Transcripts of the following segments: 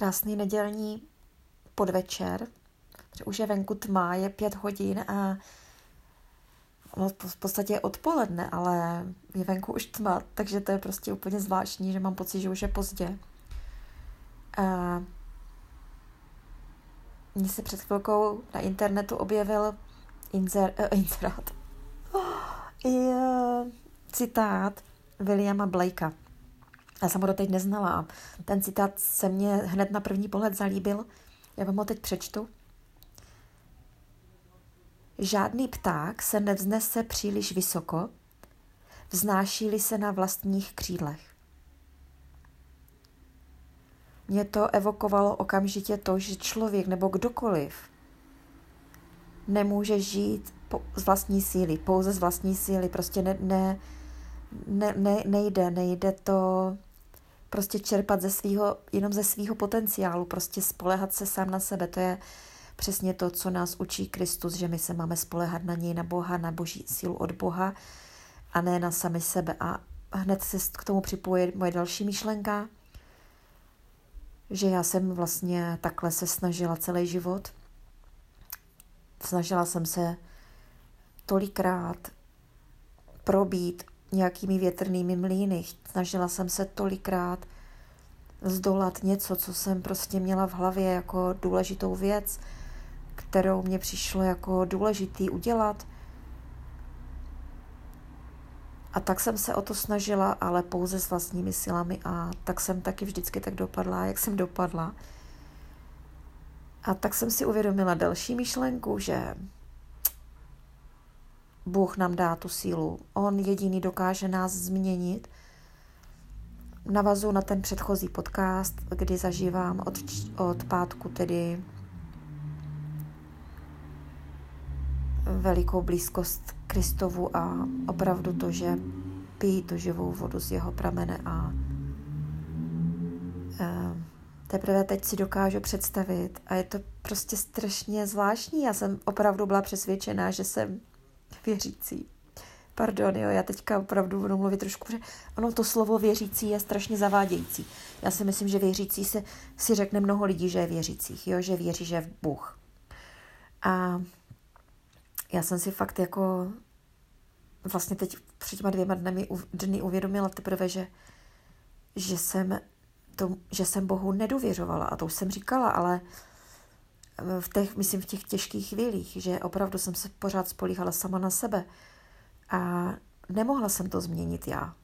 krásný nedělní podvečer. Už je venku tma, je pět hodin a v podstatě je odpoledne, ale je venku už tma, takže to je prostě úplně zvláštní, že mám pocit, že už je pozdě. A mně se před chvilkou na internetu objevil inzer, uh, inzerát. I uh, citát Williama Blakea. Já jsem ho doteď neznala. Ten citát se mě hned na první pohled zalíbil. Já vám ho teď přečtu. Žádný pták se nevznese příliš vysoko, vznáší se na vlastních křídlech. Mě to evokovalo okamžitě to, že člověk nebo kdokoliv nemůže žít z vlastní síly, pouze z vlastní síly. Prostě ne, ne, ne, nejde, nejde to prostě čerpat ze svýho, jenom ze svého potenciálu, prostě spolehat se sám na sebe. To je přesně to, co nás učí Kristus, že my se máme spolehat na něj, na Boha, na boží sílu od Boha a ne na sami sebe. A hned se k tomu připojí moje další myšlenka, že já jsem vlastně takhle se snažila celý život. Snažila jsem se tolikrát probít nějakými větrnými mlýny. Snažila jsem se tolikrát zdolat něco, co jsem prostě měla v hlavě jako důležitou věc, kterou mě přišlo jako důležitý udělat. A tak jsem se o to snažila, ale pouze s vlastními silami a tak jsem taky vždycky tak dopadla, jak jsem dopadla. A tak jsem si uvědomila další myšlenku, že Bůh nám dá tu sílu. On jediný dokáže nás změnit. Navazu na ten předchozí podcast, kdy zažívám od, od pátku tedy velikou blízkost Kristovu a opravdu to, že pijí tu živou vodu z jeho pramene a e, teprve teď si dokážu představit a je to prostě strašně zvláštní. Já jsem opravdu byla přesvědčená, že jsem věřící. Pardon, jo, já teďka opravdu budu mluvit trošku, protože ono to slovo věřící je strašně zavádějící. Já si myslím, že věřící se, si řekne mnoho lidí, že je věřících, jo, že věří, že je v Bůh. A já jsem si fakt jako vlastně teď před těma dvěma dny, dny uvědomila teprve, že, že jsem to, že jsem Bohu nedůvěřovala a to už jsem říkala, ale v těch, myslím, v těch těžkých chvílích, že opravdu jsem se pořád spolíhala sama na sebe a nemohla jsem to změnit já.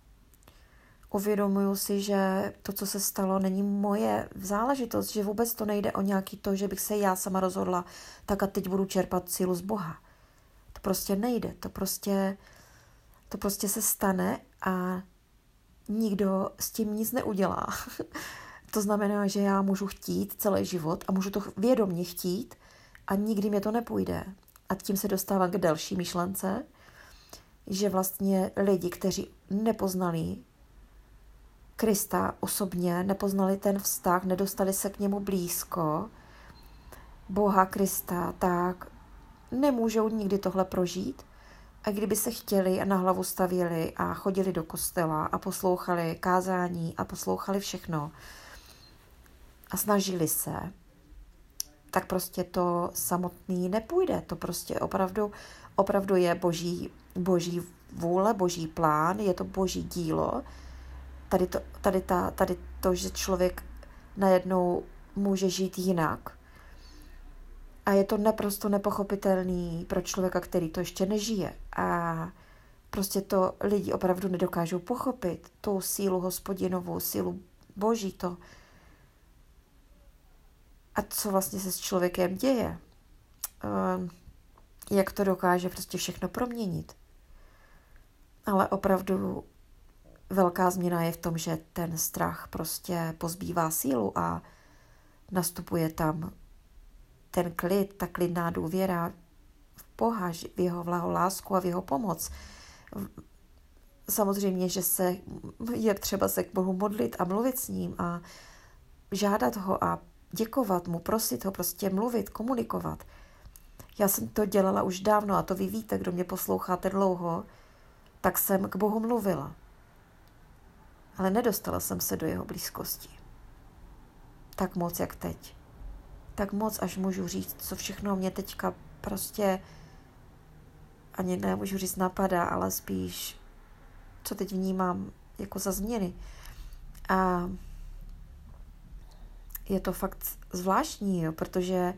Uvědomuju si, že to, co se stalo, není moje záležitost, že vůbec to nejde o nějaký to, že bych se já sama rozhodla, tak a teď budu čerpat sílu z Boha. To prostě nejde, to prostě, to prostě se stane a nikdo s tím nic neudělá. To znamená, že já můžu chtít celý život a můžu to vědomně chtít a nikdy mě to nepůjde. A tím se dostávám k další myšlence, že vlastně lidi, kteří nepoznali Krista osobně, nepoznali ten vztah, nedostali se k němu blízko, Boha Krista, tak nemůžou nikdy tohle prožít. A kdyby se chtěli a na hlavu stavili a chodili do kostela a poslouchali kázání a poslouchali všechno, a snažili se, tak prostě to samotný nepůjde. To prostě opravdu, opravdu je boží, boží vůle, boží plán, je to boží dílo. Tady to, tady, ta, tady to, že člověk najednou může žít jinak. A je to naprosto nepochopitelný pro člověka, který to ještě nežije. A prostě to lidi opravdu nedokážou pochopit. Tu sílu hospodinovou, sílu boží, to, a co vlastně se s člověkem děje. Ehm, jak to dokáže prostě všechno proměnit. Ale opravdu velká změna je v tom, že ten strach prostě pozbývá sílu a nastupuje tam ten klid, ta klidná důvěra v Boha, v jeho vlaho lásku a v jeho pomoc. Samozřejmě, že se je třeba se k Bohu modlit a mluvit s ním a žádat ho a děkovat mu, prosit ho, prostě mluvit, komunikovat. Já jsem to dělala už dávno a to vy víte, kdo mě posloucháte dlouho, tak jsem k Bohu mluvila. Ale nedostala jsem se do jeho blízkosti. tak moc, jak teď. Tak moc, až můžu říct, co všechno mě teďka prostě ani nemůžu říct napadá, ale spíš, co teď vnímám jako za změny. A je to fakt zvláštní, jo, protože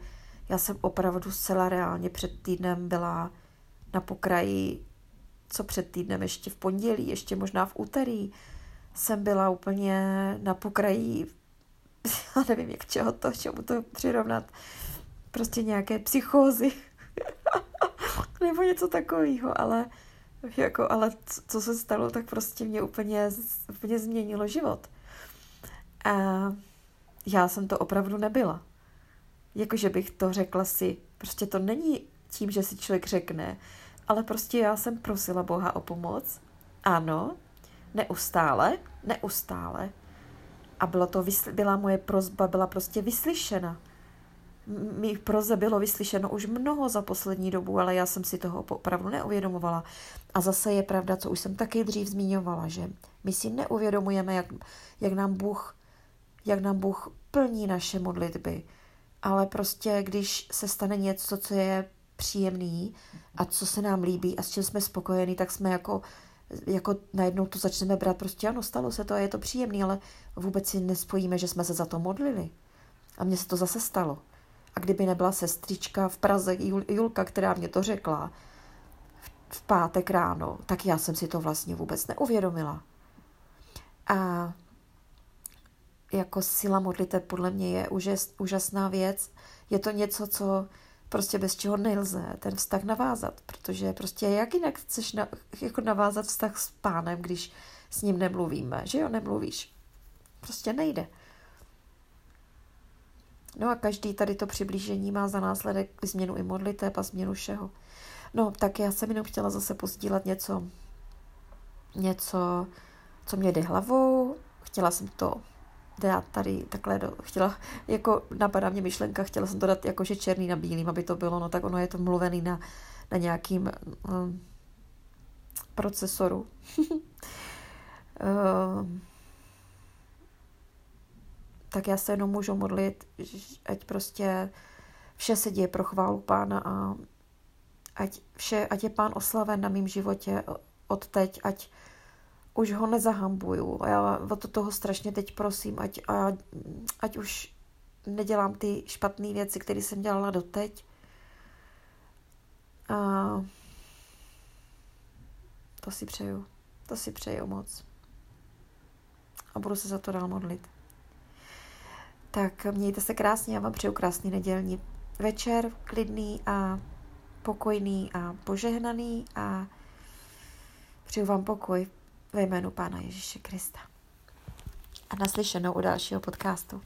já jsem opravdu zcela reálně před týdnem byla na pokraji, co před týdnem, ještě v pondělí, ještě možná v úterý, jsem byla úplně na pokraji, já nevím, jak čeho to, čemu to přirovnat, prostě nějaké psychózy, nebo něco takového, ale jako, ale co se stalo, tak prostě mě úplně, úplně změnilo život. A já jsem to opravdu nebyla. Jakože bych to řekla si, prostě to není tím, že si člověk řekne, ale prostě já jsem prosila Boha o pomoc. Ano, neustále, neustále. A bylo to, byla moje prozba, byla prostě vyslyšena. Mých proze bylo vyslyšeno už mnoho za poslední dobu, ale já jsem si toho opravdu neuvědomovala. A zase je pravda, co už jsem taky dřív zmiňovala, že my si neuvědomujeme, jak, jak nám Bůh jak nám Bůh plní naše modlitby. Ale prostě, když se stane něco, co je příjemný a co se nám líbí a s čím jsme spokojení, tak jsme jako, jako najednou to začneme brát prostě ano, stalo se to a je to příjemný, ale vůbec si nespojíme, že jsme se za to modlili. A mně se to zase stalo. A kdyby nebyla sestřička v Praze, Julka, která mě to řekla v pátek ráno, tak já jsem si to vlastně vůbec neuvědomila. A jako sila modliteb podle mě je úžas, úžasná věc. Je to něco, co prostě bez čeho nelze ten vztah navázat, protože prostě jak jinak chceš na, jako navázat vztah s pánem, když s ním nemluvíme, že jo, nemluvíš. Prostě nejde. No a každý tady to přiblížení má za následek změnu i modliteb a změnu všeho. No, tak já jsem jenom chtěla zase pozdílet něco, něco, co mě jde hlavou. Chtěla jsem to dát tady takhle, do, chtěla, jako napadá mě myšlenka, chtěla jsem to dát jakože černý na bílým, aby to bylo, no tak ono je to mluvený na, na nějakým um, procesoru. um, tak já se jenom můžu modlit, ať prostě vše se děje pro chválu pána a ať, vše, ať je pán oslaven na mém životě od teď, ať už ho nezahambuju. A já o to toho strašně teď prosím, ať, a, ať už nedělám ty špatné věci, které jsem dělala doteď. A to si přeju. To si přeju moc. A budu se za to dál modlit. Tak mějte se krásně, já vám přeju krásný nedělní večer, klidný a pokojný a požehnaný a přeju vám pokoj ve jménu Pána Ježíše Krista. A naslyšenou u dalšího podcastu.